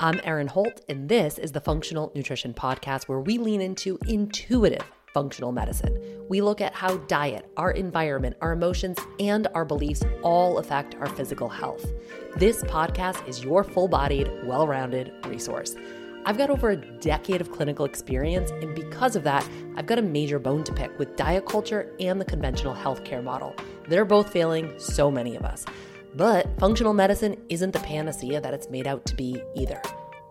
I'm Erin Holt, and this is the Funk'tional Nutrition Podcast, where we lean into intuitive functional medicine. We look at how diet, our environment, our emotions, and our beliefs all affect our physical health. This podcast is your full bodied, well rounded resource. I've got over a decade of clinical experience, and because of that, I've got a major bone to pick with diet culture and the conventional healthcare model. They're both failing so many of us. But functional medicine isn't the panacea that it's made out to be either.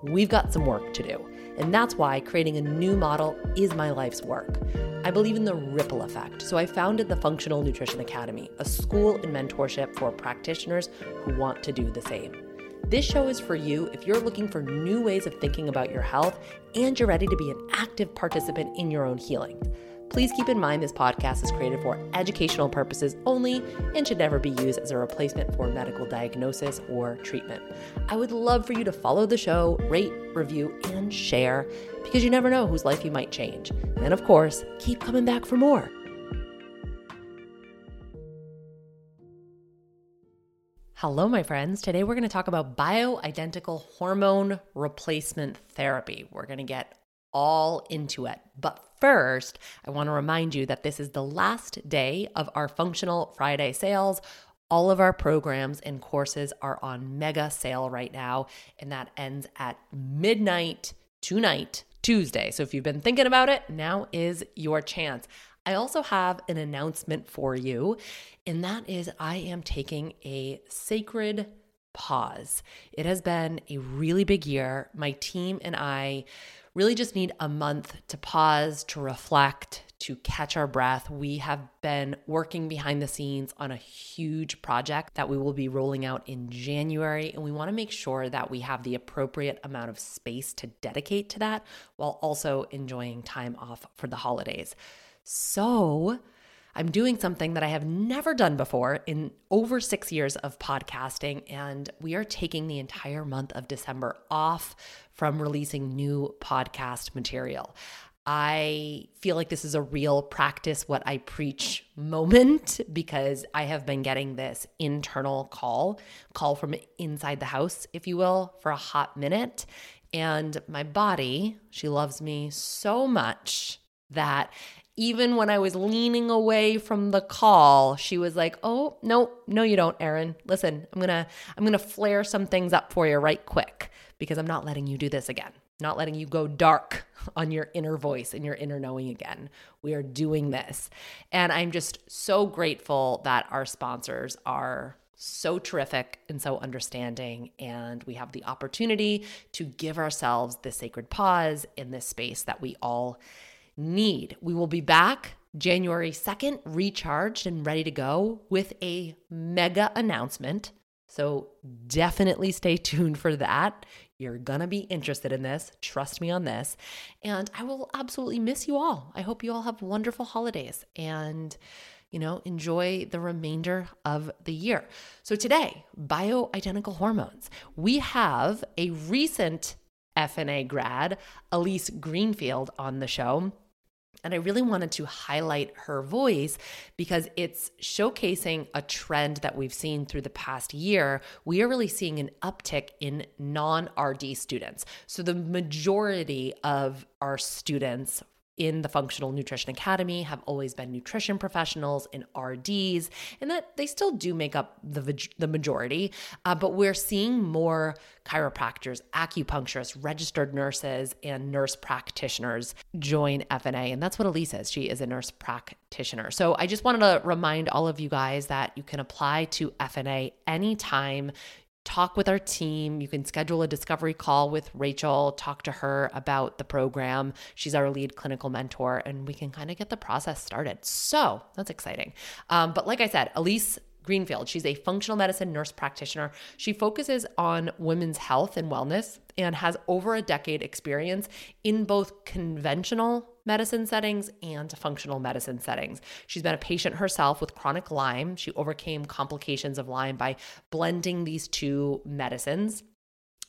We've got some work to do, and that's why creating a new model is my life's work. I believe in the ripple effect, so I founded the Funk'tional Nutrition Academy, a school and mentorship for practitioners who want to do the same. This show is for you if you're looking for new ways of thinking about your health and you're ready to be an active participant in your own healing. Please keep in mind this podcast is created for educational purposes only and should never be used as a replacement for medical diagnosis or treatment. I would love for you to follow the show, rate, review, and share because you never know whose life you might change. And of course, keep coming back for more. Hello, my friends. Today we're going to talk about bioidentical hormone replacement therapy. We're going to get all into it. But first, I want to remind you that this is the last day of our Funk'tional Friday sales. All of our programs and courses are on mega sale right now, and that ends at midnight tonight, Tuesday. So if you've been thinking about it, now is your chance. I also have an announcement for you, and that is I am taking a sacred pause. It has been a really big year. My team and I really just need a month to pause, to reflect, to catch our breath. We have been working behind the scenes on a huge project that we will be rolling out in January, and we want to make sure that we have the appropriate amount of space to dedicate to that while also enjoying time off for the holidays. So, I'm doing something that I have never done before in over six years of podcasting, and we are taking the entire month of December off from releasing new podcast material. I feel like this is a real practice what I preach moment because I have been getting this internal call, call from inside the house, if you will, for a hot minute. And my body, she loves me so much that even when I was leaning away from the call, she was like, "Oh, no, no you don't, Erin. Listen, I'm going to I'm going to flare some things up for you right quick because I'm not letting you do this again. Not letting you go dark on your inner voice and your inner knowing again. We are doing this. And I'm just so grateful that our sponsors are so terrific and so understanding. And we have the opportunity to give ourselves this sacred pause in this space that we all need. We will be back January 2nd, recharged and ready to go with a mega announcement. So definitely stay tuned for that. You're going to be interested in this. Trust me on this. And I will absolutely miss you all. I hope you all have wonderful holidays and, you know, enjoy the remainder of the year. So today, bioidentical hormones. We have a recent FNA grad, Alise Greenfield, on the show. And I really wanted to highlight her voice because it's showcasing a trend that we've seen through the past year. We are really seeing an uptick in non RD students. So, the majority of our students in the Funk'tional Nutrition Academy have always been nutrition professionals and RDs, and that they still do make up the, the majority. Uh, but we're seeing more chiropractors, acupuncturists, registered nurses, and nurse practitioners join FNA. And that's what Alise is. She is a nurse practitioner. So I just wanted to remind all of you guys that you can apply to FNA anytime talk with our team. You can schedule a discovery call with Rachel, talk to her about the program. She's our lead clinical mentor, and we can kind of get the process started. So that's exciting. Um, but like I said, Alise Greenfield. She's a functional medicine nurse practitioner. She focuses on women's health and wellness and has over a decade experience in both conventional medicine settings and functional medicine settings. She's been a patient herself with chronic Lyme. She overcame complications of Lyme by blending these two medicines.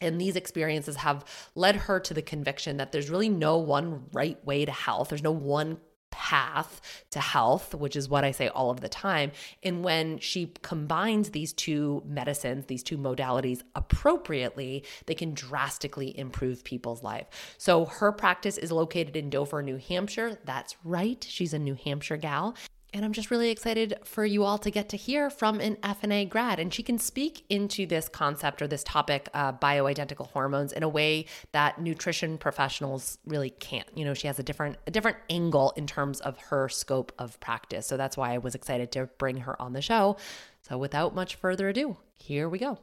And these experiences have led her to the conviction that there's really no one right way to health. There's no one path to health, which is what I say all of the time. And when she combines these two medicines, these two modalities appropriately, they can drastically improve people's life. So her practice is located in Dover, New Hampshire. That's right. She's a New Hampshire gal. And I'm just really excited for you all to get to hear from an FNA grad. And she can speak into this concept or this topic, uh, bioidentical hormones, in a way that nutrition professionals really can't. You know, she has a different a different angle in terms of her scope of practice. So that's why I was excited to bring her on the show. So without much further ado, here we go.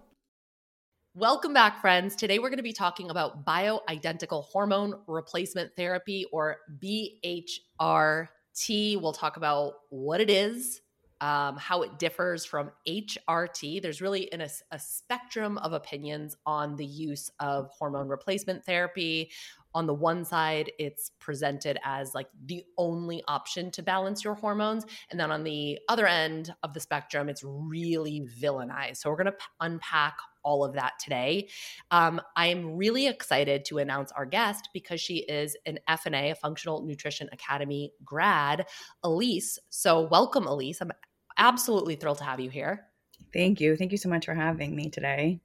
Welcome back, friends. Today we're going to be talking about bioidentical hormone replacement therapy or BHR T, we'll talk about what it is, um, how it differs from HRT. There's really an, a, a spectrum of opinions on the use of hormone replacement therapy. On the one side, it's presented as like the only option to balance your hormones. And then on the other end of the spectrum, it's really villainized. So we're going to p- unpack all of that today. Um, I am really excited to announce our guest because she is an FNA, a Funk'tional Nutrition Academy grad, Alise. So, welcome, Alise. I'm absolutely thrilled to have you here. Thank you. Thank you so much for having me today.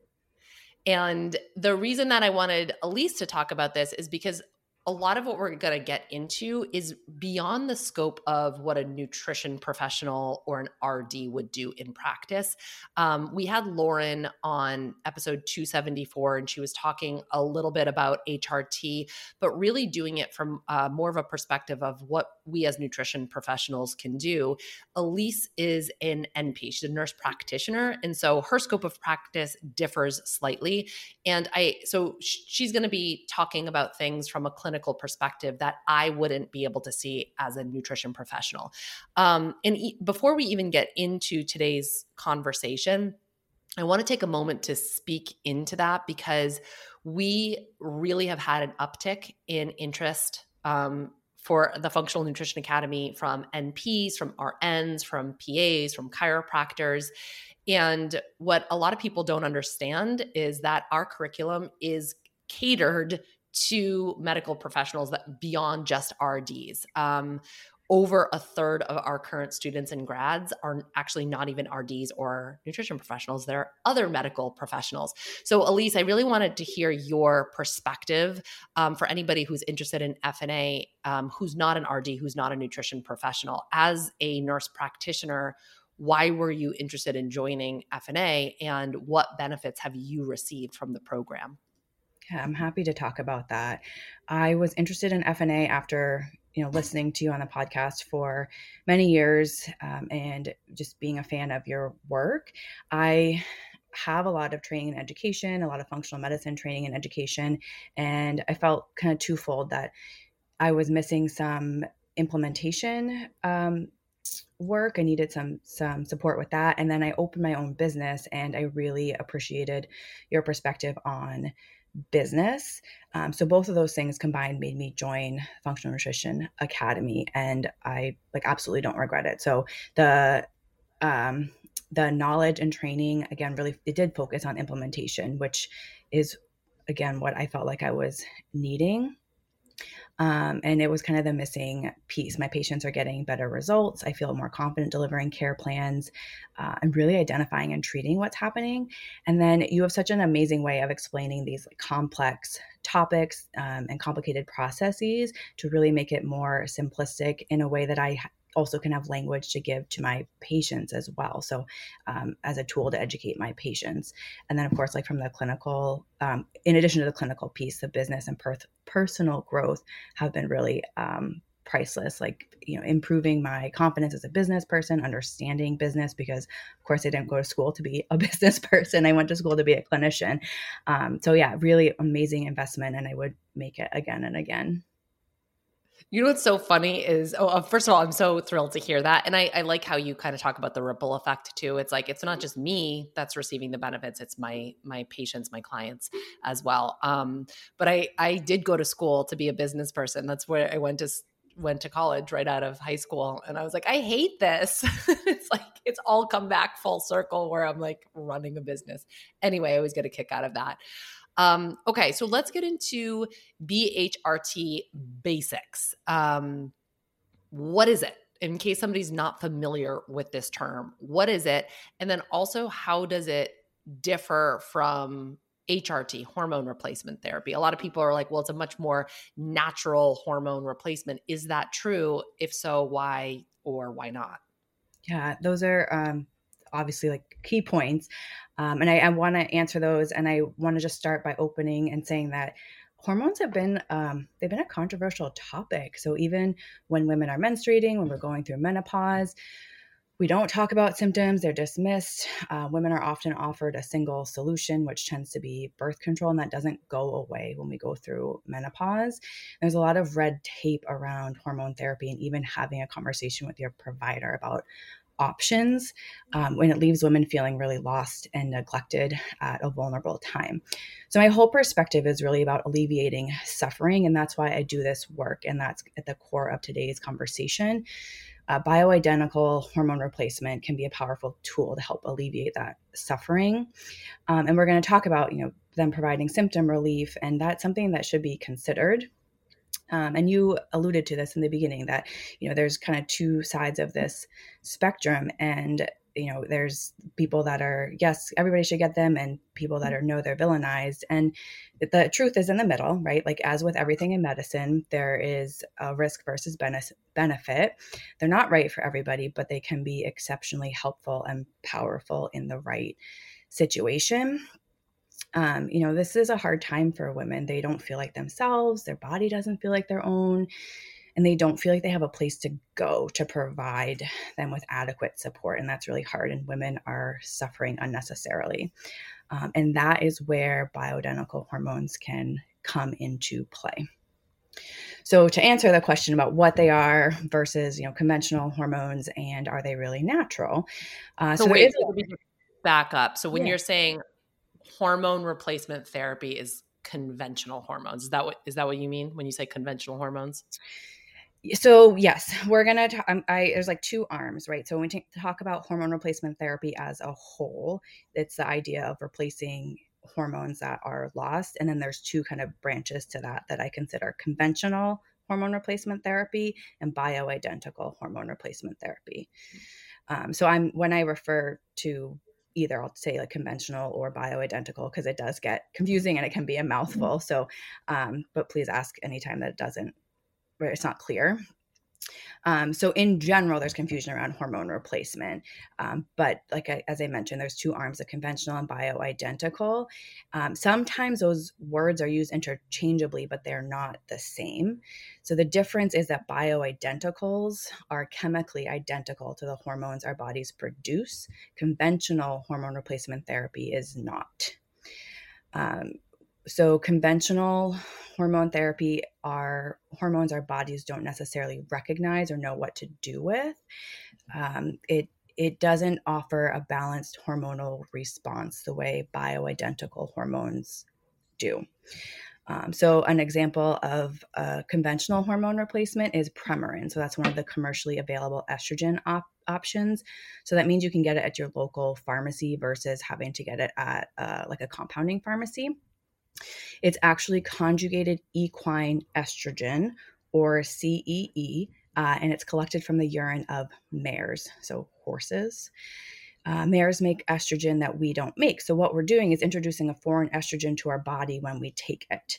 And the reason that I wanted Alise to talk about this is because a lot of what we're going to get into is beyond the scope of what a nutrition professional or an RD would do in practice. Um, we had Lauren on episode 274, and she was talking a little bit about HRT, but really doing it from uh, more of a perspective of what we as nutrition professionals can do. Alise is an NP, she's a nurse practitioner. And so her scope of practice differs slightly. And I, so she's going to be talking about things from a clinical perspective that I wouldn't be able to see as a nutrition professional. Um, and e- before we even get into today's conversation, I want to take a moment to speak into that because we really have had an uptick in interest um, for the Funk'tional Nutrition Academy from NPs, from RNs, from PAs, from chiropractors. And what a lot of people don't understand is that our curriculum is catered to medical professionals that beyond just RDs. Um, over a third of our current students and grads are actually not even RDs or nutrition professionals. They're other medical professionals. So, Alise, I really wanted to hear your perspective um, for anybody who's interested in FNA, um, who's not an RD, who's not a nutrition professional. As a nurse practitioner, why were you interested in joining FNA and what benefits have you received from the program? Yeah, I'm happy to talk about that. I was interested in FNA after you know listening to you on the podcast for many years um, and just being a fan of your work. I have a lot of training and education, a lot of functional medicine training and education, and I felt kind of twofold that I was missing some implementation um, work. I needed some some support with that, and then I opened my own business, and I really appreciated your perspective on business. Um, so both of those things combined made me join Funk'tional Nutrition Academy, and I like absolutely don't regret it. So the um, the knowledge and training again really it did focus on implementation, which is again what I felt like I was needing um, and it was kind of the missing piece. My patients are getting better results. I feel more confident delivering care plans uh, and really identifying and treating what's happening. And then you have such an amazing way of explaining these like, complex topics um, and complicated processes to really make it more simplistic in a way that I also can have language to give to my patients as well. So, um, as a tool to educate my patients. And then, of course, like from the clinical, um, in addition to the clinical piece, the business and per- personal growth have been really um, priceless. Like, you know, improving my confidence as a business person, understanding business, because of course I didn't go to school to be a business person. I went to school to be a clinician. Um, so, yeah, really amazing investment. And I would make it again and again. You know what's so funny is, oh, uh, first of all, I'm so thrilled to hear that. And I, I like how you kind of talk about the ripple effect too. It's like, it's not just me that's receiving the benefits, it's my, my patients, my clients as well. Um, but I, I did go to school to be a business person. That's where I went to, went to college right out of high school. And I was like, I hate this. it's like, it's all come back full circle where I'm like running a business. Anyway, I always get a kick out of that. Um, okay, so let's get into BHRT basics. Um, what is it? In case somebody's not familiar with this term, what is it? And then also, how does it differ from HRT, hormone replacement therapy. A lot of people are like, well, it's a much more natural hormone replacement. Is that true? If so, why or why not? Yeah, those are um, obviously like key points. Um, and I, I want to answer those. And I want to just start by opening and saying that hormones have been um, they've been a controversial topic. So even when women are menstruating, when we're going through menopause, we don't talk about symptoms, they're dismissed. Uh, women are often offered a single solution, which tends to be birth control, and that doesn't go away when we go through menopause. There's a lot of red tape around hormone therapy and even having a conversation with your provider about options um, when it leaves women feeling really lost and neglected at a vulnerable time. So, my whole perspective is really about alleviating suffering, and that's why I do this work, and that's at the core of today's conversation uh, bioidentical hormone replacement can be a powerful tool to help alleviate that suffering. Um, and we're going to talk about, you know, them providing symptom relief, and that's something that should be considered. Um, and you alluded to this in the beginning that you know there's kind of two sides of this spectrum, and you know there's people that are yes everybody should get them and people that are no they're villainized. And the truth is in the middle right? Like as with everything in medicine there is a risk versus benefit. They're not right for everybody but they can be exceptionally helpful and powerful in the right situation um, you know this is a hard time for women they don't feel like themselves their body doesn't feel like their own and they don't feel like they have a place to go to provide them with adequate support. And that's really hard. And women are suffering unnecessarily. Um, and that is where bioidentical hormones can come into play. So to answer the question about what they are versus you know conventional hormones and are they really natural? Uh, so, so wait, a- back up. So when yeah. you're saying hormone replacement therapy is conventional hormones, is that what is that what you mean when you say conventional hormones? so yes we're gonna talk um, i there's like two arms right? So when we talk about hormone replacement therapy as a whole it's the idea of replacing hormones that are lost and then there's two kind of branches to that that i consider conventional hormone replacement therapy and bioidentical hormone replacement therapy. Um, so i'm when i refer to either I'll say like conventional or bioidentical because it does get confusing and it can be a mouthful. So, um, but please ask anytime that it doesn't where it's not clear. Um, so in general, there's confusion around hormone replacement. Um, but like I, as I mentioned, there's two arms of conventional and bioidentical. Um, sometimes those words are used interchangeably, but they're not the same. So the difference is that bioidenticals are chemically identical to the hormones our bodies produce. Conventional hormone replacement therapy is not. Um, so conventional hormone therapy are hormones our bodies don't necessarily recognize or know what to do with. Um, it it doesn't offer a balanced hormonal response the way bioidentical hormones do. Um, so an example of a conventional hormone replacement is premarin. So that's one of the commercially available estrogen op- options. So that means you can get it at your local pharmacy versus having to get it at uh, like a compounding pharmacy it's actually conjugated equine estrogen or CEE, uh, and it's collected from the urine of mares, so horses. Uh, mares make estrogen that we don't make. So, what we're doing is introducing a foreign estrogen to our body when we take it.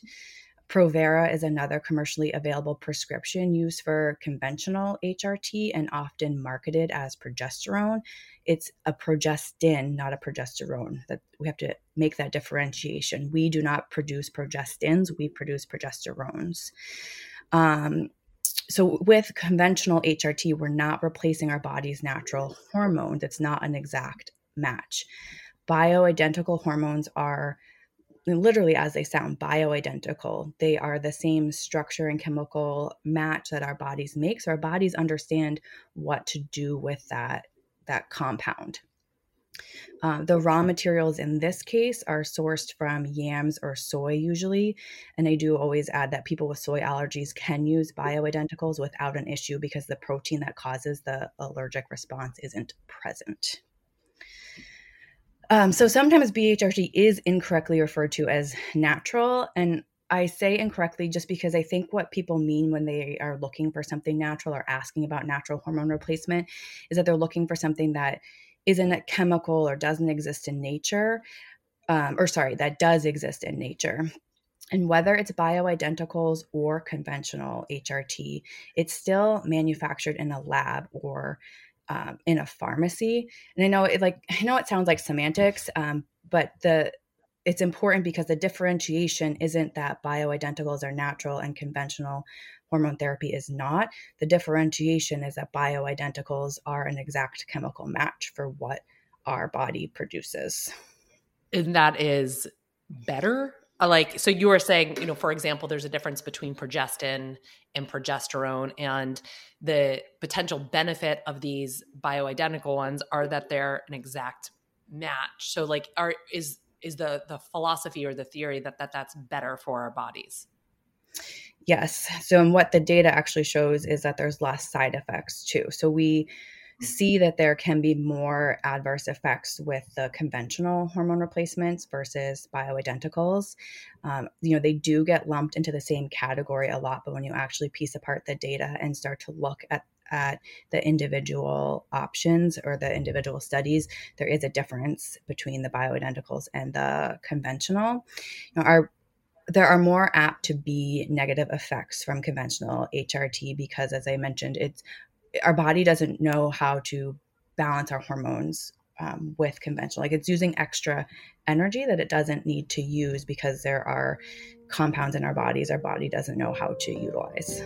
Provera is another commercially available prescription used for conventional HRT and often marketed as progesterone. It's a progestin, not a progesterone. That we have to make that differentiation. We do not produce progestins; we produce progesterones. Um, so with conventional HRT, we're not replacing our body's natural hormones. It's not an exact match. Bioidentical hormones are literally as they sound bioidentical they are the same structure and chemical match that our bodies make. So our bodies understand what to do with that that compound. Uh, the raw materials in this case are sourced from yams or soy usually and i do always add that people with soy allergies can use bioidenticals without an issue because the protein that causes the allergic response isn't present um, so sometimes BHRT is incorrectly referred to as natural, and I say incorrectly just because I think what people mean when they are looking for something natural or asking about natural hormone replacement is that they're looking for something that isn't a chemical or doesn't exist in nature, um, or sorry, that does exist in nature. And whether it's bioidenticals or conventional HRT, it's still manufactured in a lab or um, in a pharmacy. And I know it like I know it sounds like semantics, um, but the it's important because the differentiation isn't that bioidenticals are natural and conventional hormone therapy is not. The differentiation is that bioidenticals are an exact chemical match for what our body produces. And that is better Uh, like so you were saying you know for example there's a difference between progestin and progesterone and the potential benefit of these bioidentical ones are that they're an exact match. So like are is is the the philosophy or the theory that, that that's better for our bodies? Yes. So and what the data actually shows is that there's less side effects too. So we see that there can be more adverse effects with the conventional hormone replacements versus bioidenticals. Um, you know, they do get lumped into the same category a lot, but when you actually piece apart the data and start to look at at the individual options or the individual studies, there is a difference between the bioidenticals and the conventional. You know, our there are more apt to be negative effects from conventional HRT because, as I mentioned, it's our body doesn't know how to balance our hormones um, with conventional. Like it's using extra energy that it doesn't need to use because there are compounds in our bodies our body doesn't know how to utilize.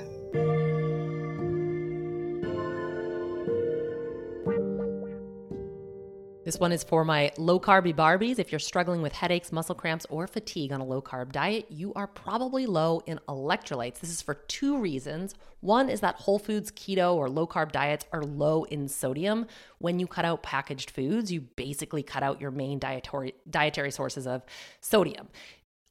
This one is for my low carby Barbies. If you're struggling with headaches, muscle cramps, or fatigue on a low carb diet, you are probably low in electrolytes. This is for two reasons. One is that whole foods, keto, or low carb diets are low in sodium. When you cut out packaged foods, you basically cut out your main dietary, dietary sources of sodium.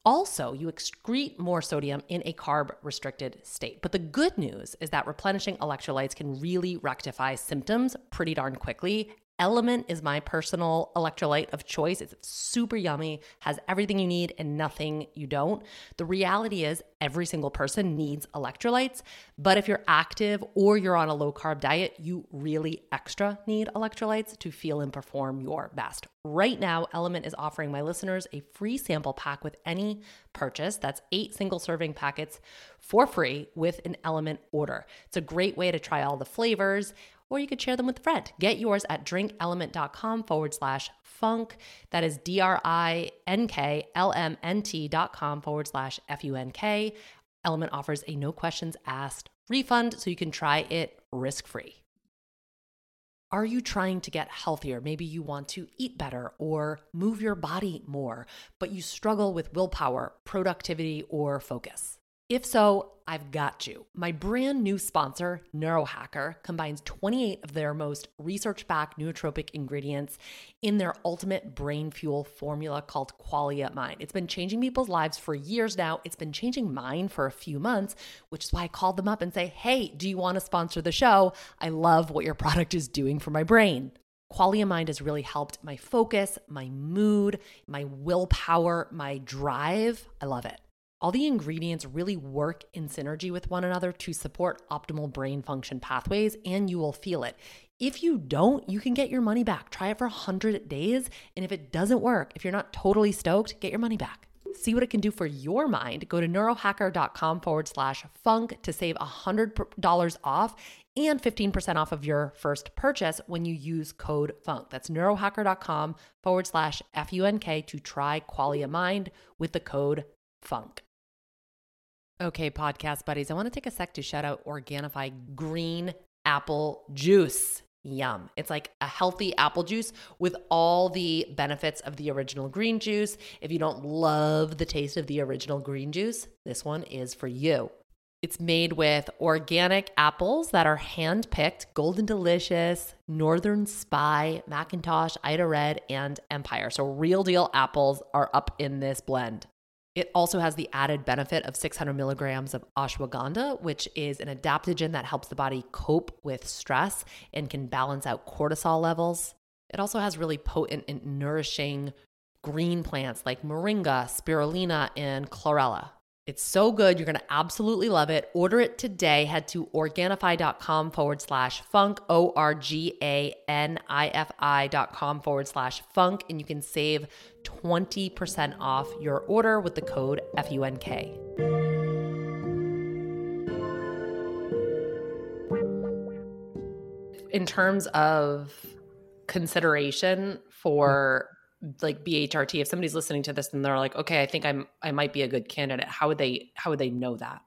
Also, you excrete more sodium in a carb restricted state. But the good news is that replenishing electrolytes can really rectify symptoms pretty darn quickly LMNT is my personal electrolyte of choice. It's super yummy, has everything you need and nothing you don't. The reality is, every single person needs electrolytes, but if you're active or you're on a low carb diet, you really extra need electrolytes to feel and perform your best. Right now, LMNT is offering my listeners a free sample pack with any purchase. That's eight single serving packets for free with an LMNT order. It's a great way to try all the flavors or you could share them with a friend. Get yours at drinklmnt.com forward slash funk. That is D R I N K L M N T dot com forward slash F U N K. LMNT offers a no questions asked refund so you can try it risk free. Are you trying to get healthier? Maybe you want to eat better or move your body more, but you struggle with willpower, productivity, or focus. If so, I've got you. My brand new sponsor, Neurohacker, combines 28 of their most research backed nootropic ingredients in their ultimate brain fuel formula called Qualia Mind. It's been changing people's lives for years now. It's been changing mine for a few months, which is why I called them up and say, hey, do you want to sponsor the show? I love what your product is doing for my brain. Qualia Mind has really helped my focus, my mood, my willpower, my drive. I love it. All the ingredients really work in synergy with one another to support optimal brain function pathways, and you will feel it. If you don't, you can get your money back. Try it for 100 days. And if it doesn't work, if you're not totally stoked, get your money back. See what it can do for your mind. Go to neurohacker.com forward slash funk to save $100 off and 15% off of your first purchase when you use code FUNK. That's neurohacker.com forward slash F U N K to try Qualia Mind with the code FUNK. Okay, podcast buddies, I want to take a sec to shout out Organifi Green Apple Juice. Yum. It's like a healthy apple juice with all the benefits of the original green juice. If you don't love the taste of the original green juice, this one is for you. It's made with organic apples that are hand picked, Golden Delicious, Northern Spy, McIntosh, Ida Red, and Empire. So, real deal apples are up in this blend. It also has the added benefit of 600 milligrams of ashwagandha, which is an adaptogen that helps the body cope with stress and can balance out cortisol levels. It also has really potent and nourishing green plants like moringa, spirulina, and chlorella. It's so good. You're going to absolutely love it. Order it today. Head to organifi.com forward slash funk, O R G A N I F I.com forward slash funk, and you can save 20% off your order with the code F U N K. In terms of consideration for like BHRT, if somebody's listening to this and they're like, okay, I think I'm I might be a good candidate, how would they how would they know that?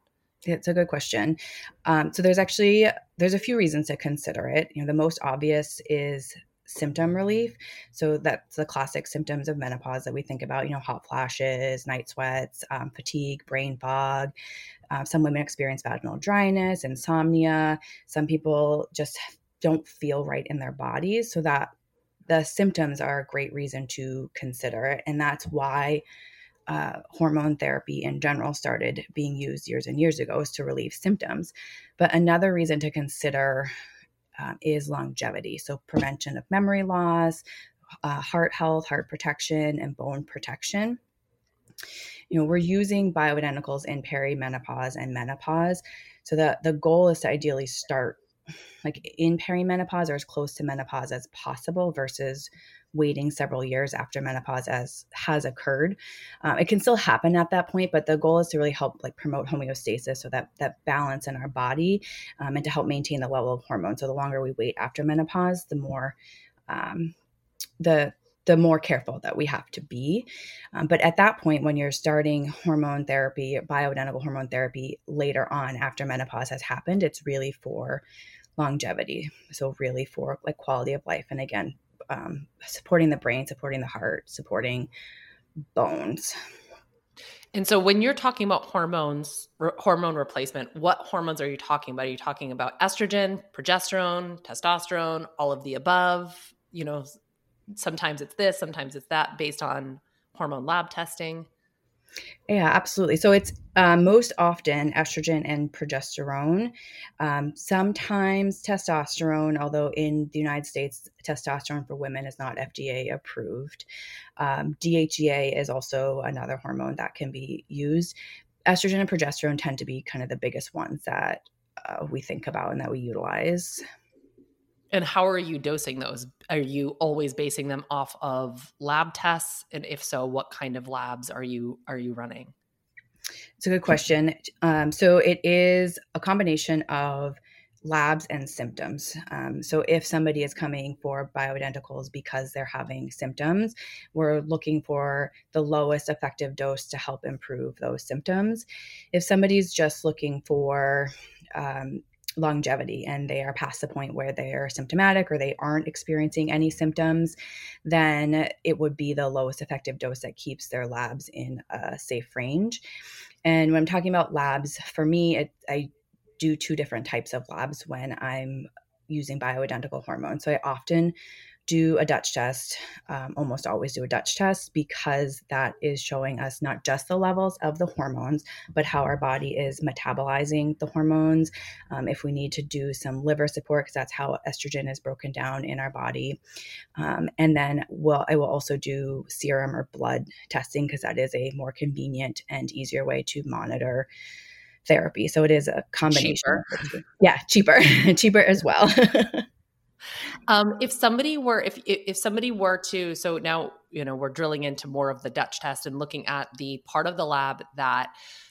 It's a good question. Um, so there's actually there's a few reasons to consider it. You know, the most obvious is symptom relief. So that's the classic symptoms of menopause that we think about. You know, hot flashes, night sweats, um, fatigue, brain fog. Uh, some women experience vaginal dryness, insomnia. Some people just don't feel right in their bodies. So that the symptoms are a great reason to consider. And that's why uh, hormone therapy in general started being used years and years ago is to relieve symptoms. But another reason to consider uh, is longevity. So, prevention of memory loss, uh, heart health, heart protection, and bone protection. You know, we're using bioidenticals in perimenopause and menopause. So, the, the goal is to ideally start like in perimenopause or as close to menopause as possible versus waiting several years after menopause as has occurred um, it can still happen at that point but the goal is to really help like promote homeostasis so that that balance in our body um, and to help maintain the level of hormone so the longer we wait after menopause the more um, the the more careful that we have to be. Um, but at that point, when you're starting hormone therapy, bioidentical hormone therapy later on after menopause has happened, it's really for longevity. So really for like quality of life. And again, um, supporting the brain, supporting the heart, supporting bones. And so when you're talking about hormones, re- hormone replacement, what hormones are you talking about? Are you talking about estrogen, progesterone, testosterone, all of the above? You know, sometimes it's this, sometimes it's that based on hormone lab testing. Yeah, absolutely. So it's uh, most often estrogen and progesterone. Um, sometimes testosterone, although in the United States, testosterone for women is not FDA approved. Um, DHEA is also another hormone that can be used. Estrogen and progesterone tend to be kind of the biggest ones that uh, we think about and that we utilize. And how are you dosing those? Are you always basing them off of lab tests? And if so, what kind of labs are you are you running? It's a good question. Um, so it is a combination of labs and symptoms. Um, so if somebody is coming for bioidenticals because they're having symptoms, we're looking for the lowest effective dose to help improve those symptoms. If somebody's just looking for um, longevity and they are past the point where they are symptomatic or they aren't experiencing any symptoms, then it would be the lowest effective dose that keeps their labs in a safe range. And when I'm talking about labs, for me, it, I do two different types of labs when I'm using bioidentical hormones. So I often do a Dutch test, um, almost always do a Dutch test because that is showing us not just the levels of the hormones, but how our body is metabolizing the hormones. Um, if we need to do some liver support, because that's how estrogen is broken down in our body. Um, and then we'll, I will also do serum or blood testing because that is a more convenient and easier way to monitor therapy. So it is a combination. Cheaper. Yeah, cheaper, cheaper as well. Um, if somebody were, if if somebody were to, so now you know we're drilling into more of the Dutch test and looking at the part of the lab that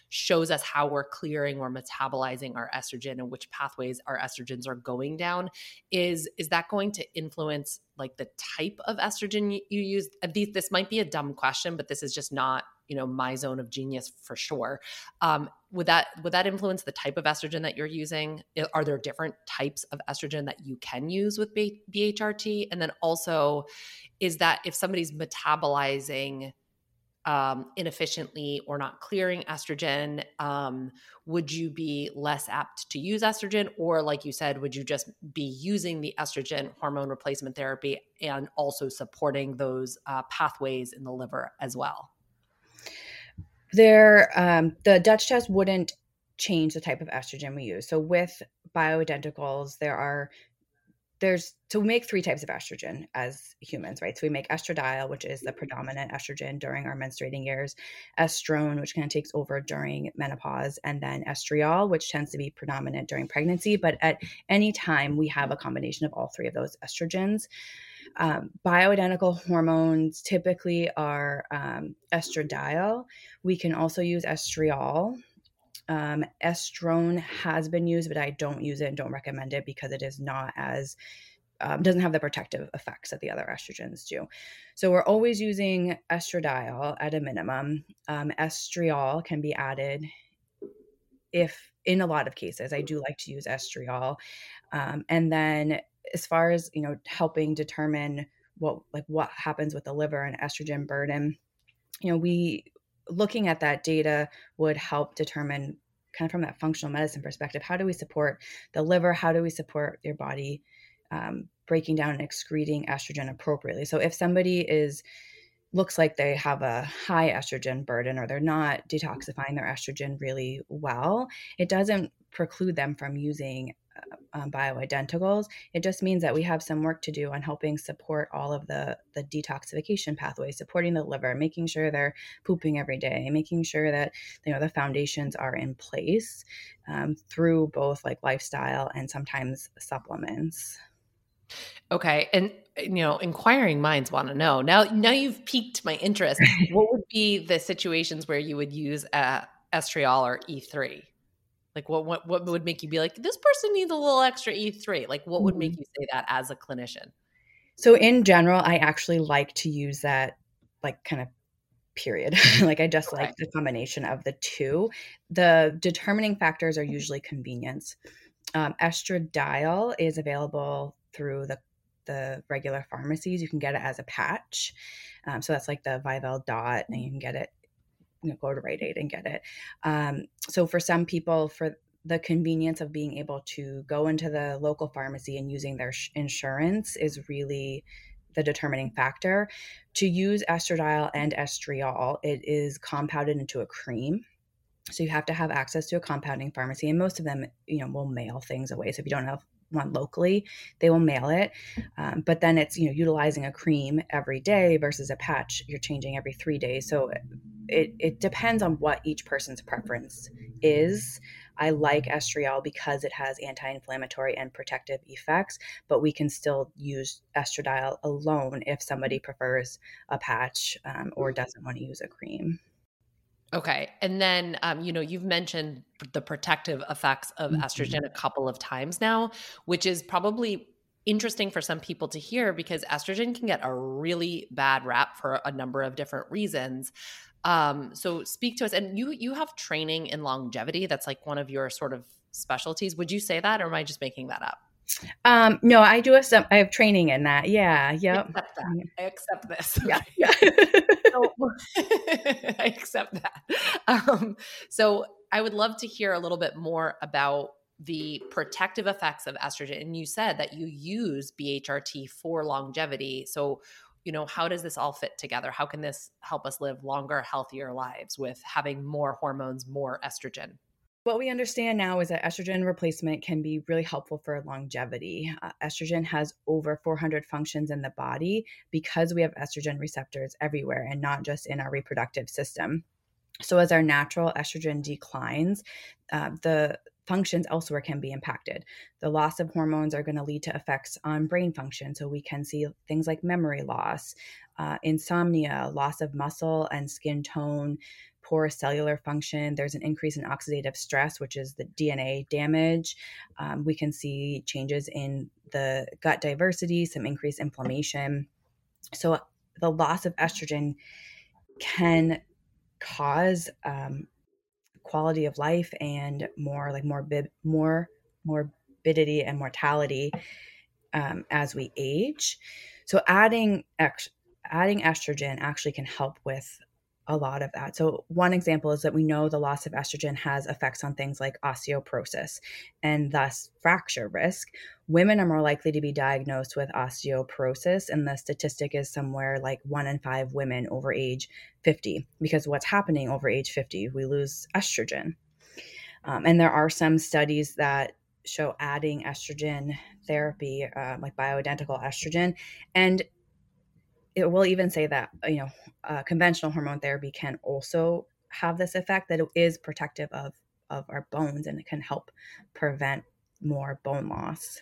shows us how we're clearing or metabolizing our estrogen and which pathways our estrogens are going down. Is is that going to influence like the type of estrogen you, you use? This might be a dumb question but this is just not you know my zone of genius for sure um, would that would that influence the type of estrogen that you're using are there different types of estrogen that you can use with bhrt and then also is that if somebody's metabolizing um, inefficiently or not clearing estrogen, um, would you be less apt to use estrogen? Or, like you said, would you just be using the estrogen hormone replacement therapy and also supporting those uh, pathways in the liver as well? There, um, the Dutch test wouldn't change the type of estrogen we use. So, with bioidenticals, there are there's so we make three types of estrogen as humans, right? So we make estradiol, which is the predominant estrogen during our menstruating years, estrone, which kind of takes over during menopause, and then estriol, which tends to be predominant during pregnancy. But at any time, we have a combination of all three of those estrogens. Um, bioidentical hormones typically are um, estradiol. We can also use estriol. Um, estrone has been used, but I don't use it and don't recommend it because it is not as um, doesn't have the protective effects that the other estrogens do. So we're always using estradiol at a minimum. Um, estriol can be added if in a lot of cases. I do like to use estriol, um, and then as far as you know, helping determine what like what happens with the liver and estrogen burden, you know, we looking at that data would help determine kind of from that functional medicine perspective how do we support the liver? How do we support your body um, breaking down and excreting estrogen appropriately? So if somebody is looks like they have a high estrogen burden or they're not detoxifying their estrogen really well it doesn't preclude them from using um, bioidenticals. It just means that we have some work to do on helping support all of the the detoxification pathways, supporting the liver, making sure they're pooping every day, making sure that you know the foundations are in place um, through both like lifestyle and sometimes supplements. Okay, and you know, inquiring minds want to know now. Now you've piqued my interest. what would be the situations where you would use uh, estriol or E three? Like what, what what would make you be like this person needs a little extra E3? Like what would make mm-hmm. you say that as a clinician? So in general, I actually like to use that like kind of period. like I just like the combination of the two. The determining factors are usually convenience. Um, estradiol is available through the the regular pharmacies. You can get it as a patch. Um, so that's like the Vivelle-Dot, and you can get it you know, go to Rite Aid and get it. Um, so for some people, for the convenience of being able to go into the local pharmacy and using their sh- insurance is really the determining factor. To use estradiol and estriol, it is compounded into a cream. So you have to have access to a compounding pharmacy, and most of them, you know, will mail things away. So if you don't have one locally, they will mail it. Um, but then it's you know utilizing a cream every day versus a patch you're changing every three days. So it, it depends on what each person's preference is. I like estriol because it has anti inflammatory and protective effects, but we can still use estradiol alone if somebody prefers a patch um, or doesn't want to use a cream. Okay. And then, um, you know, you've mentioned the protective effects of mm-hmm. estrogen a couple of times now, which is probably interesting for some people to hear because estrogen can get a really bad rap for a number of different reasons. Um, so speak to us, and you you have training in longevity. That's like one of your sort of specialties. Would you say that, or am I just making that up? Um, no, I do have some. I have training in that. Yeah, yep. I accept that. I accept this. Yeah, yeah. so, I accept that. Um, so I would love to hear a little bit more about the protective effects of estrogen. And you said that you use BHRT for longevity. So you know, how does this all fit together? How can this help us live longer, healthier lives with having more hormones, more estrogen? What we understand now is that estrogen replacement can be really helpful for longevity. Uh, estrogen has over 400 functions in the body because we have estrogen receptors everywhere and not just in our reproductive system. So, as our natural estrogen declines, uh, the functions elsewhere can be impacted. The loss of hormones are going to lead to effects on brain function. So we can see things like memory loss, uh, insomnia, loss of muscle and skin tone, poor cellular function. There's an increase in oxidative stress, which is the DNA damage. Um, we can see changes in the gut diversity, some increased inflammation. So the loss of estrogen can cause um, quality of life and more like more more morbidity and mortality um, as we age. So adding ex- adding estrogen actually can help with a lot of that. So, one example is that we know the loss of estrogen has effects on things like osteoporosis and thus fracture risk. Women are more likely to be diagnosed with osteoporosis, and the statistic is somewhere like one in five women over age 50. Because what's happening over age 50? We lose estrogen. Um, and there are some studies that show adding estrogen therapy, uh, like bioidentical estrogen, and it will even say that you know uh, conventional hormone therapy can also have this effect that it is protective of of our bones and it can help prevent more bone loss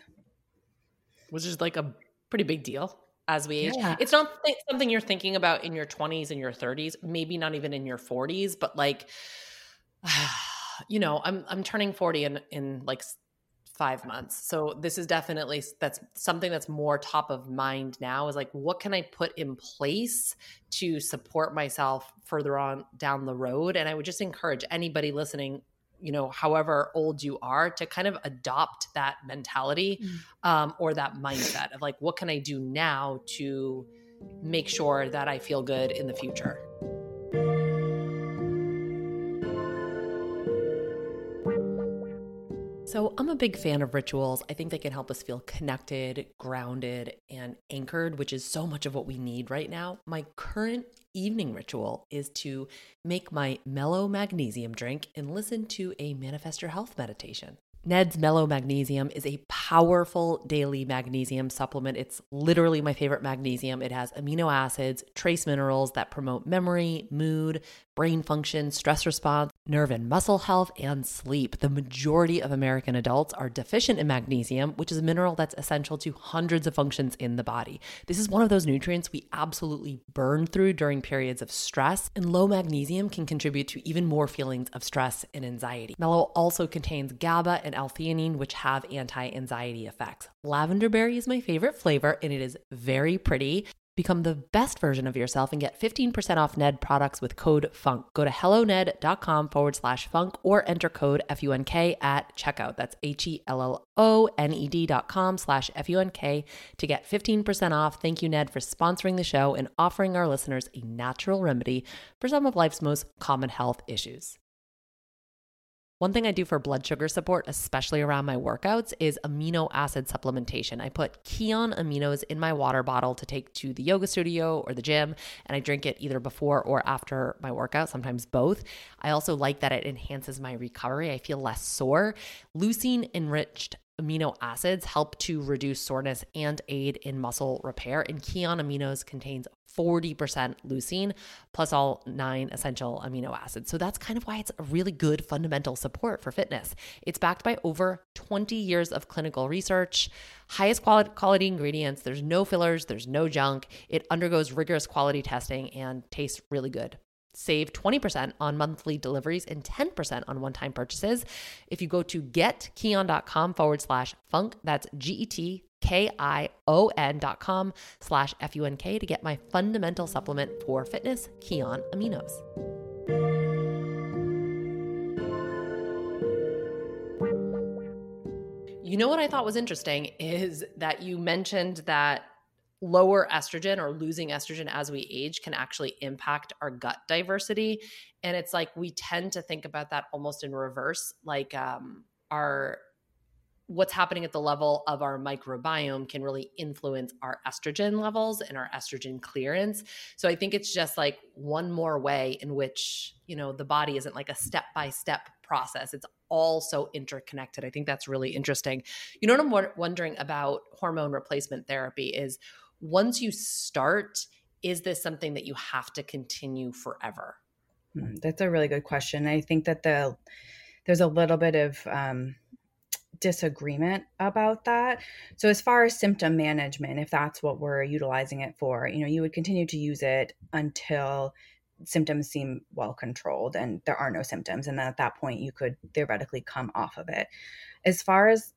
which is like a pretty big deal as we age yeah. it's not th- something you're thinking about in your 20s and your 30s maybe not even in your 40s but like you know i'm i'm turning 40 in in like five months. So this is definitely that's something that's more top of mind now is like what can I put in place to support myself further on down the road? And I would just encourage anybody listening, you know, however old you are, to kind of adopt that mentality mm. um, or that mindset of like what can I do now to make sure that I feel good in the future. So, I'm a big fan of rituals. I think they can help us feel connected, grounded, and anchored, which is so much of what we need right now. My current evening ritual is to make my mellow magnesium drink and listen to a Manifest Your Health meditation. Ned's Mellow Magnesium is a powerful daily magnesium supplement. It's literally my favorite magnesium. It has amino acids, trace minerals that promote memory, mood, brain function, stress response, nerve and muscle health, and sleep. The majority of American adults are deficient in magnesium, which is a mineral that's essential to hundreds of functions in the body. This is one of those nutrients we absolutely burn through during periods of stress, and low magnesium can contribute to even more feelings of stress and anxiety. Mellow also contains GABA and L-theanine, which have anti-anxiety effects. Lavender berry is my favorite flavor, and it is very pretty. Become the best version of yourself and get 15% off Ned products with code FUNK. Go to helloned.com forward slash funk or enter code FUNK at checkout. That's H E L L O N E D dot com slash FUNK to get 15% off. Thank you, Ned, for sponsoring the show and offering our listeners a natural remedy for some of life's most common health issues. One thing I do for blood sugar support, especially around my workouts, is amino acid supplementation. I put Kion aminos in my water bottle to take to the yoga studio or the gym, and I drink it either before or after my workout, sometimes both. I also like that it enhances my recovery. I feel less sore. Leucine enriched amino acids help to reduce soreness and aid in muscle repair, and Kion aminos contains 40% leucine plus all nine essential amino acids. So that's kind of why it's a really good fundamental support for fitness. It's backed by over 20 years of clinical research, highest quality, quality ingredients, there's no fillers, there's no junk. It undergoes rigorous quality testing and tastes really good save 20% on monthly deliveries and 10% on one time purchases. If you go to getkion.com forward slash funk, that's G E T K-I-O-N dot com slash F-U-N-K to get my fundamental supplement for fitness, Kion Aminos. You know what I thought was interesting is that you mentioned that lower estrogen or losing estrogen as we age can actually impact our gut diversity and it's like we tend to think about that almost in reverse like um our what's happening at the level of our microbiome can really influence our estrogen levels and our estrogen clearance. So I think it's just like one more way in which, you know, the body isn't like a step by step process. It's all so interconnected. I think that's really interesting. You know what I'm wondering about hormone replacement therapy is once you start, is this something that you have to continue forever? Hmm, that's a really good question. I think that the there's a little bit of um, disagreement about that. So as far as symptom management, if that's what we're utilizing it for, you know, you would continue to use it until symptoms seem well controlled and there are no symptoms and then at that point you could theoretically come off of it. As far as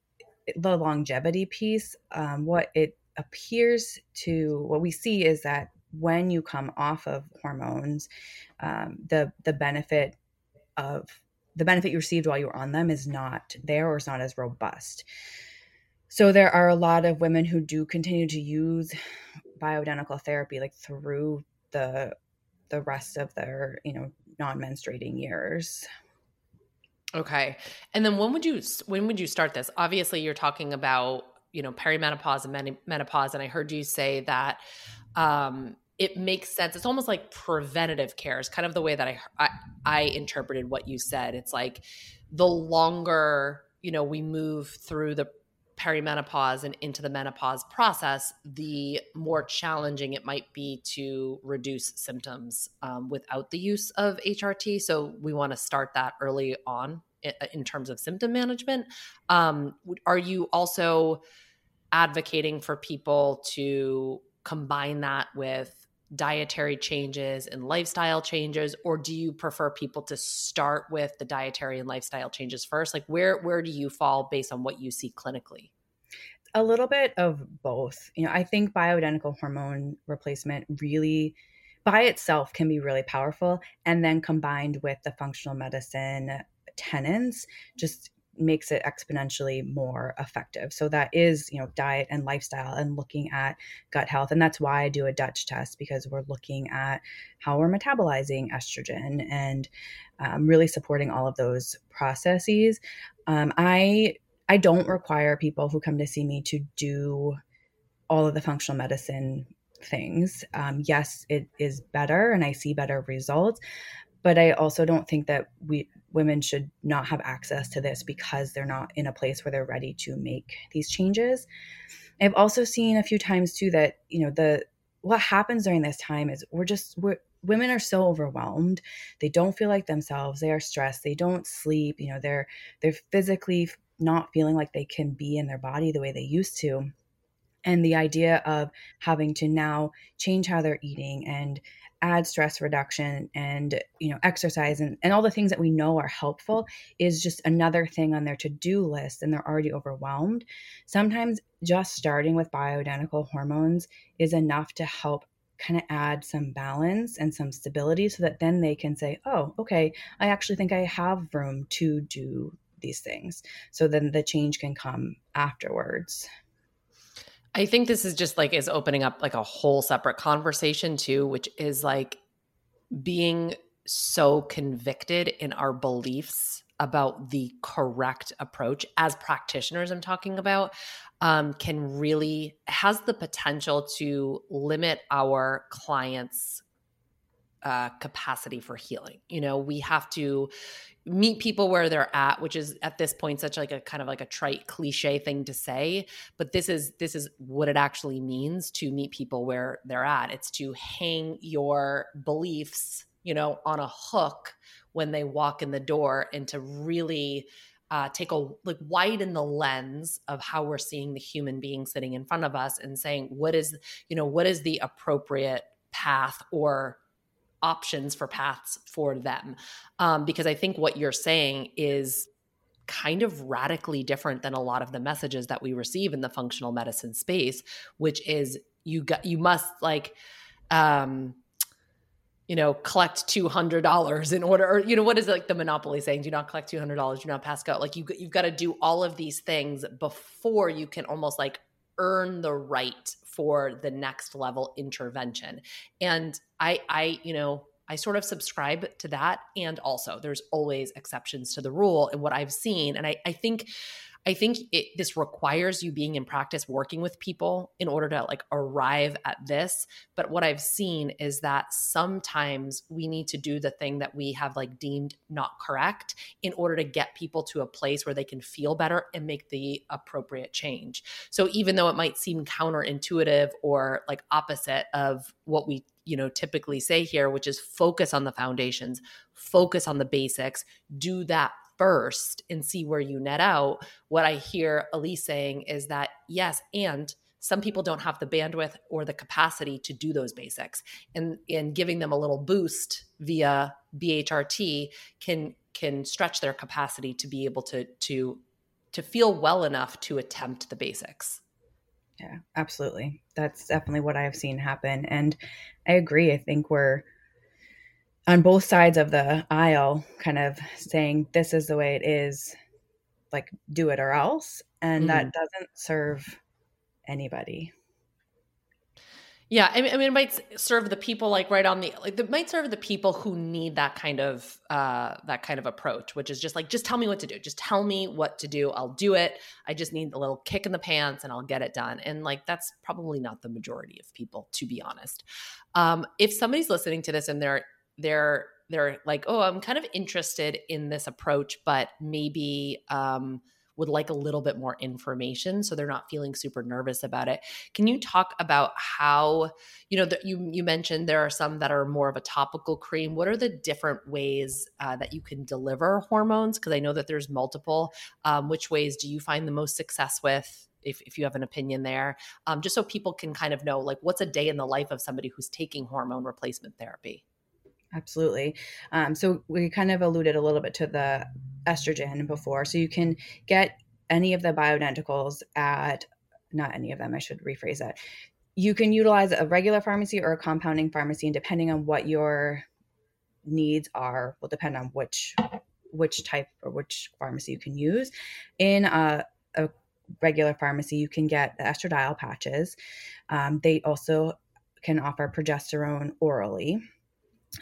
the longevity piece, um, what it appears to what we see is that when you come off of hormones, um, the the benefit of the benefit you received while you were on them is not there or is not as robust. So there are a lot of women who do continue to use bioidentical therapy like through the the rest of their, you know, non-menstruating years. Okay. And then when would you when would you start this? Obviously you're talking about, you know, perimenopause and menopause and I heard you say that um it makes sense. It's almost like preventative care is kind of the way that I, I, I interpreted what you said. It's like the longer you know we move through the perimenopause and into the menopause process, the more challenging it might be to reduce symptoms um, without the use of HRT. So we want to start that early on in, terms of symptom management. Um, are you also advocating for people to combine that with dietary changes and lifestyle changes or do you prefer people to start with the dietary and lifestyle changes first like where where do you fall based on what you see clinically a little bit of both you know i think bioidentical hormone replacement really by itself can be really powerful and then combined with the functional medicine tenants just makes it exponentially more effective. So that is, you know, diet and lifestyle and looking at gut health. And that's why I do a DUTCH test because we're looking at how we're metabolizing estrogen and um, really supporting all of those processes. Um, I I don't require people who come to see me to do all of the functional medicine things. Um, yes, it is better and I see better results, but I also don't think that we women should not have access to this because they're not in a place where they're ready to make these changes. I've also seen a few times too that, you know, the what happens during this time is we're just we're women are so overwhelmed. They don't feel like themselves. They are stressed. They don't sleep, you know, they're they're physically not feeling like they can be in their body the way they used to. And the idea of having to now change how they're eating and add stress reduction and you know exercise and, and all the things that we know are helpful is just another thing on their to-do list and they're already overwhelmed. Sometimes just starting with bioidentical hormones is enough to help kind of add some balance and some stability so that then they can say oh okay i actually think i have room to do these things. So then the change can come afterwards I think this is just like is opening up like a whole separate conversation too, which is like being so convicted in our beliefs about the correct approach as practitioners i'm talking about um, can really has the potential to limit our clients uh, capacity for healing. You know we have to meet people where they're at which is at this point such like a kind of like a trite cliche thing to say but this is this is what it actually means to meet people where they're at. It's to hang your beliefs you know on a hook when they walk in the door and to really uh, take a like widen the lens of how we're seeing the human being sitting in front of us and saying what is you know what is the appropriate path or options for paths for them. Um, because I think what you're saying is kind of radically different than a lot of the messages that we receive in the functional medicine space, which is you got you must like um you know, collect two hundred dollars in order, or you know, what is it, like the monopoly saying? Do not collect two hundred dollars. Do not pass go. Like you, you've got to do all of these things before you can almost like earn the right for the next level intervention. And I, I, you know, I sort of subscribe to that. And also, there's always exceptions to the rule. And what I've seen, and I, I think I think it, this requires you being in practice working with people in order to like arrive at this. But what I've seen is that sometimes we need to do the thing that we have like deemed not correct in order to get people to a place where they can feel better and make the appropriate change. So even though it might seem counterintuitive or like opposite of what we you know typically say here which is focus on the foundations focus on the basics do that first and see where you net out, what I hear Alise saying is that yes, and some people don't have the bandwidth or the capacity to do those basics. And and giving them a little boost via BHRT can can stretch their capacity to be able to to to feel well enough to attempt the basics. Yeah, absolutely. That's definitely what I've seen happen. And I agree. I think we're on both sides of the aisle kind of saying this is the way it is like do it or else and mm-hmm. that doesn't serve anybody. Yeah I mean, I mean it might serve the people like right on the like it might serve the people who need that kind of uh that kind of approach which is just like just tell me what to do. Just tell me what to do. I'll do it. I just need a little kick in the pants and i'll get it done. And like that's probably not the majority of people to be honest. Um if somebody's listening to this and they're they're they're like, oh, I'm kind of interested in this approach, but maybe um, would like a little bit more information so they're not feeling super nervous about it. Can you talk about how, you know, that you you mentioned there are some that are more of a topical cream. What are the different ways uh, that you can deliver hormones? Because I know that there's multiple. Um, which ways do you find the most success with? If, if you have an opinion there, um, just so people can kind of know, like, what's a day in the life of somebody who's taking hormone replacement therapy? Absolutely. Um, so we kind of alluded a little bit to the estrogen before. So you can get any of the bioidenticals at not any of them. I should rephrase that. You can utilize a regular pharmacy or a compounding pharmacy, and depending on what your needs are, will depend on which which type or which pharmacy you can use. In a, a regular pharmacy, you can get the estradiol patches. Um, they also can offer progesterone orally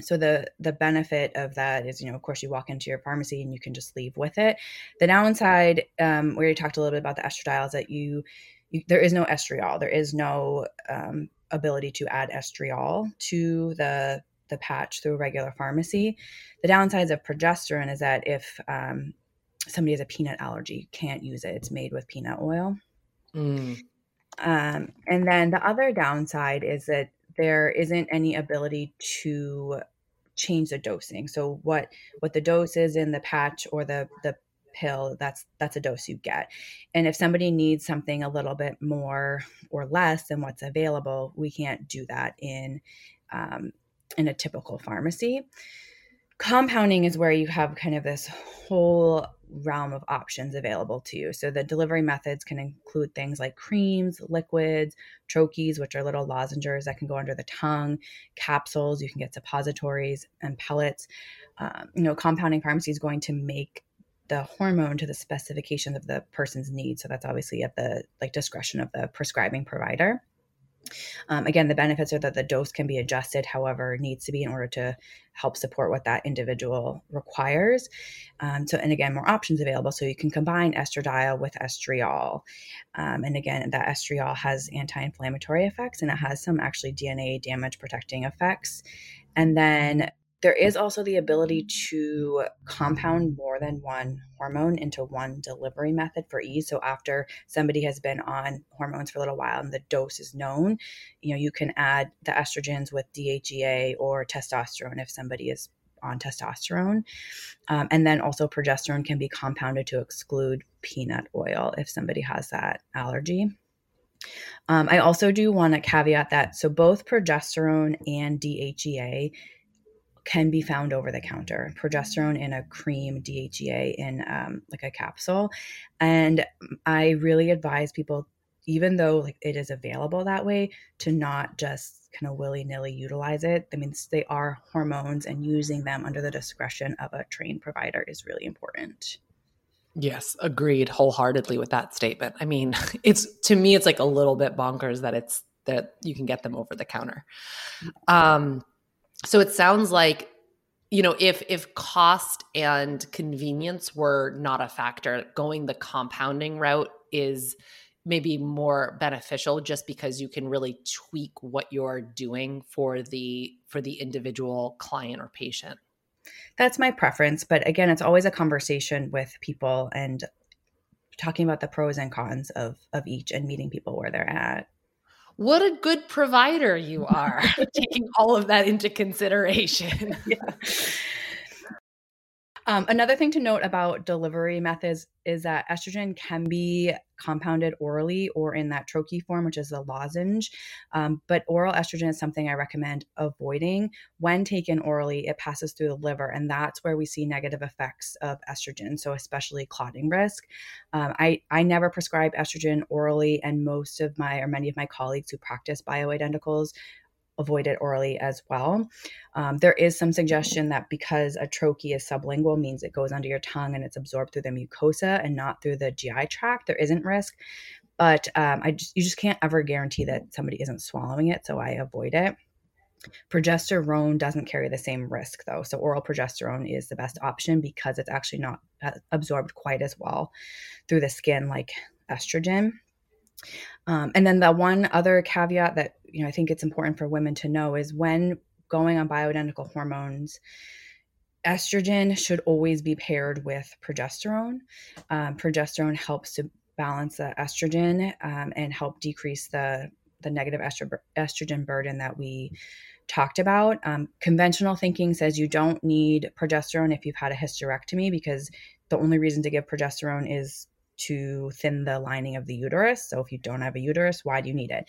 so the the benefit of that is you know of course you walk into your pharmacy and you can just leave with it. The downside um, we already talked a little bit about the estradiol is that you, you there is no estriol. There is no um, ability to add estriol to the the patch through a regular pharmacy. The downsides of progesterone is that if um, somebody has a peanut allergy can't use it. It's made with peanut oil. Mm. um, and then the other downside is that there isn't any ability to change the dosing. So what what the dose is in the patch or the the pill, that's that's a dose you get. And if somebody needs something a little bit more or less than what's available, we can't do that in um, in a typical pharmacy. Compounding is where you have kind of this whole realm of options available to you. So the delivery methods can include things like creams, liquids, troches, which are little lozenges that can go under the tongue, capsules, you can get suppositories and pellets. Um, you know, compounding pharmacy is going to make the hormone to the specifications of the person's needs. So that's obviously at the like discretion of the prescribing provider. Um, again, the benefits are that the dose can be adjusted however needs to be in order to help support what that individual requires. Um, so, and again, more options available. So you can combine estradiol with estriol. Um, and again, that estriol has anti inflammatory effects and it has some actually DNA damage protecting effects. And then there is also the ability to compound more than one hormone into one delivery method for ease. So after somebody has been on hormones for a little while and the dose is known, you know, you can add the estrogens with DHEA or testosterone if somebody is on testosterone. Um, and then also progesterone can be compounded to exclude peanut oil if somebody has that allergy. Um, I also do want to caveat that so both progesterone and DHEA can be found over the counter progesterone in a cream dhea in um, like a capsule and i really advise people even though like it is available that way to not just kind of willy-nilly utilize it i mean they are hormones and using them under the discretion of a trained provider is really important Yes, agreed wholeheartedly with that statement. I mean, it's to me it's like a little bit bonkers that it's that you can get them over the counter. Um so it sounds like you know if if cost and convenience were not a factor going the compounding route is maybe more beneficial just because you can really tweak what you're doing for the for the individual client or patient. That's my preference but again it's always a conversation with people and talking about the pros and cons of of each and meeting people where they're at what a good provider you are, taking all of that into consideration. yeah. Um, another thing to note about delivery methods is that estrogen can be compounded orally or in that troche form, which is a lozenge. Um, but oral estrogen is something I recommend avoiding. When taken orally, it passes through the liver, and that's where we see negative effects of estrogen, so especially clotting risk. Um, I, I never prescribe estrogen orally, and most of my or many of my colleagues who practice bioidenticals avoid it orally as well. Um, there is some suggestion that because a is sublingual means it goes under your tongue and it's absorbed through the mucosa and not through the GI tract, there isn't risk. But um, I just, you just can't ever guarantee that somebody isn't swallowing it, so I avoid it. Progesterone doesn't carry the same risk though. So oral progesterone is the best option because it's actually not uh, absorbed quite as well through the skin like estrogen. Um, and then the one other caveat that you know I think it's important for women to know is when going on bioidentical hormones, estrogen should always be paired with progesterone. Um, progesterone helps to balance the estrogen um, and help decrease the the negative estro- estrogen burden that we talked about. Um, conventional thinking says you don't need progesterone if you've had a hysterectomy because the only reason to give progesterone is to thin the lining of the uterus. So if you don't have a uterus, why do you need it?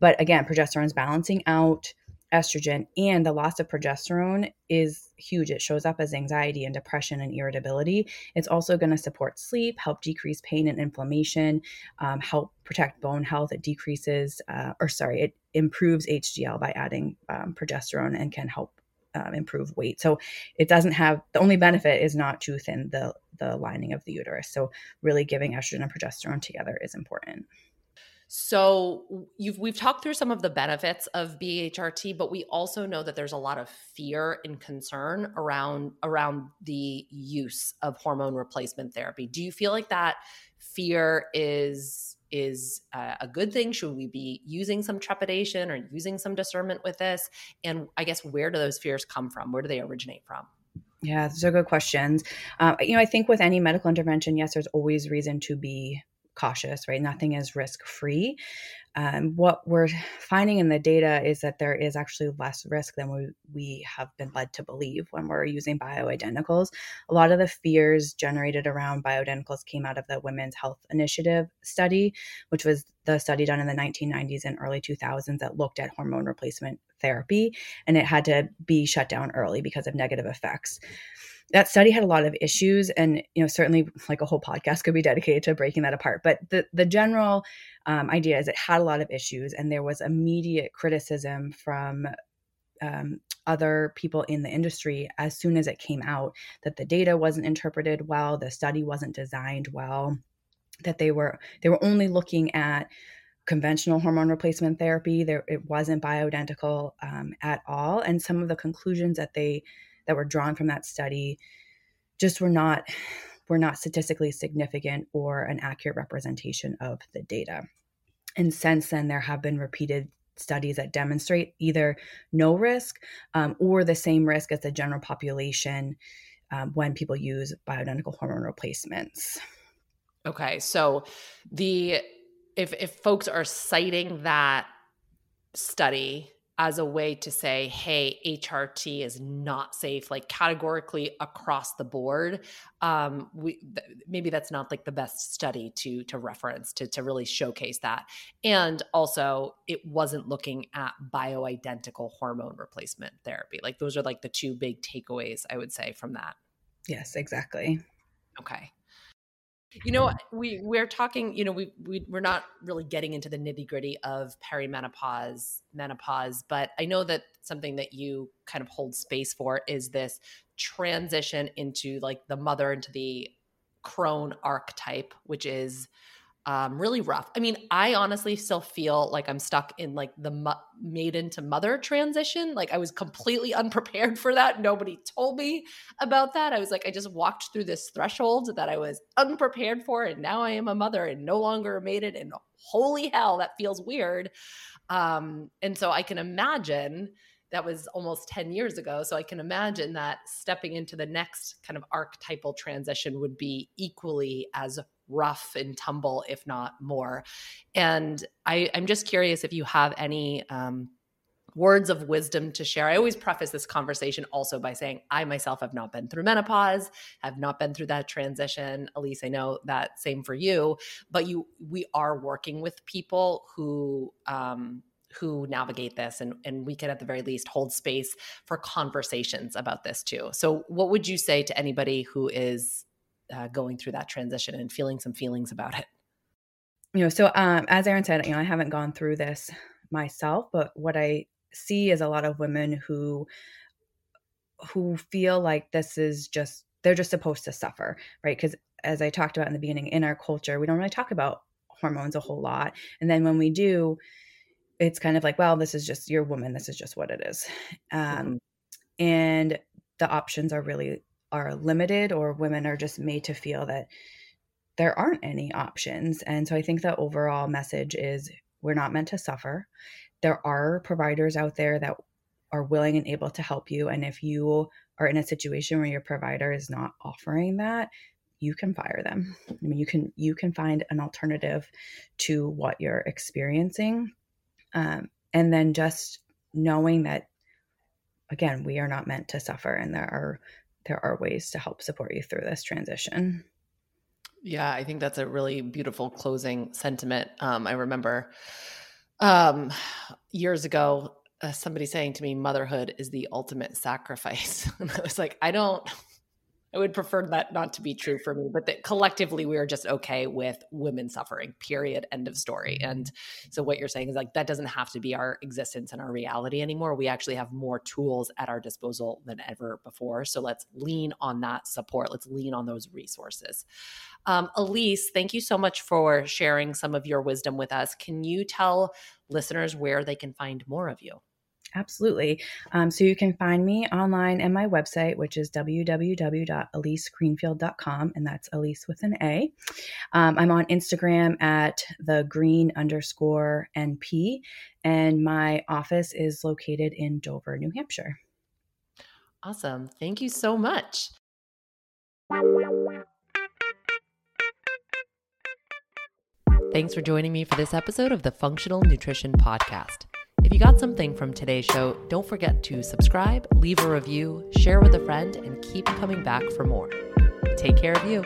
But again, progesterone is balancing out estrogen and the loss of progesterone is huge. It shows up as anxiety and depression and irritability. It's also going to support sleep, help decrease pain and inflammation, um, help protect bone health. It decreases, uh, or sorry, it improves HDL by adding um, progesterone and can help um, improve weight. So it doesn't have the only benefit is not to thin the the lining of the uterus. So really giving estrogen and progesterone together is important. So you've we've talked through some of the benefits of BHRT, but we also know that there's a lot of fear and concern around around the use of hormone replacement therapy. Do you feel like that fear is is a good thing? Should we be using some trepidation or using some discernment with this? And I guess where do those fears come from? Where do they originate from? Yeah, those are good questions. Uh, you know, I think with any medical intervention, yes, there's always reason to be cautious, right? Nothing is risk free. Um, what we're finding in the data is that there is actually less risk than we, we have been led to believe when we're using bioidenticals. A lot of the fears generated around bioidenticals came out of the Women's Health Initiative study, which was the study done in the 1990s and early 2000s that looked at hormone replacement therapy, and it had to be shut down early because of negative effects that study had a lot of issues and you know certainly like a whole podcast could be dedicated to breaking that apart but the the general um, idea is it had a lot of issues and there was immediate criticism from um, other people in the industry as soon as it came out that the data wasn't interpreted well the study wasn't designed well that they were they were only looking at conventional hormone replacement therapy. There it wasn't bioidentical um, at all and some of the conclusions that they that were drawn from that study just were not were not statistically significant or an accurate representation of the data. And since then, there have been repeated studies that demonstrate either no risk um, or the same risk as the general population um, when people use bioidentical hormone replacements. Okay, so the if if folks are citing that study as a way to say, hey, HRT is not safe, like categorically across the board. Um, we th- maybe that's not like the best study to to reference to to really showcase that. And also, it wasn't looking at bioidentical hormone replacement therapy. Like those are like the two big takeaways I would say from that. Yes, exactly. Okay. You know, we we're talking. You know, we, we we're not really getting into the nitty gritty of perimenopause, menopause, but I know that something that you kind of hold space for is this transition into like the mother into the crone archetype, which is um, really rough. I mean, I honestly still feel like I'm stuck in like the mu- maiden to mother transition. Like I was completely unprepared for that. Nobody told me about that. I was like, I just walked through this threshold that I was unprepared for, and now I am a mother and no longer a maiden. And holy hell, that feels weird. Um, and so I can imagine that was almost 10 years ago. So I can imagine that stepping into the next kind of archetypal transition would be equally as rough and tumble, if not more. And I, I'm just curious if you have any um, words of wisdom to share. I always preface this conversation also by saying I myself have not been through menopause, have not been through that transition. Alise, I know that same for you, but you we are working with people who um, who navigate this and, and we can at the very least hold space for conversations about this too so what would you say to anybody who is uh, going through that transition and feeling some feelings about it you know so um, as erin said you know i haven't gone through this myself but what i see is a lot of women who who feel like this is just they're just supposed to suffer right because as i talked about in the beginning in our culture we don't really talk about hormones a whole lot and then when we do it's kind of like well this is just your woman this is just what it is mm-hmm. um, mm-hmm. and the options are really are limited or women are just made to feel that there aren't any options. And so i think the overall message is we're not meant to suffer. There are providers out there that are willing and able to help you. And if you are in a situation where your provider is not offering that, you can fire them. I mean, you can you can find an alternative to what you're experiencing, um, and then just knowing that again, we are not meant to suffer, and there are there are ways to help support you through this transition. Yeah, I think that's a really beautiful closing sentiment. Um, I remember um, years ago uh, somebody saying to me, "Motherhood is the ultimate sacrifice," and I was like, "I don't." I would prefer that not to be true for me, but that collectively we are just okay with women suffering, period, end of story. And so what you're saying is like that doesn't have to be our existence and our reality anymore. We actually have more tools at our disposal than ever before. So let's lean on that support. Let's lean on those resources. Um, Alise, thank you so much for sharing some of your wisdom with us. Can you tell listeners where they can find more of you? Absolutely. Um, so you can find me online at my website, which is www.alisegreenfield.com, and that's Alise with an A. am um, on Instagram at the green underscore NP, and my office is located in Dover, New Hampshire. Awesome. Thank you so much. Thanks for joining me for this episode of the Funk'tional Nutrition Podcast. If you got something from today's show, don't forget to subscribe, leave a review, share with a friend, and keep coming back for more. Take care of you.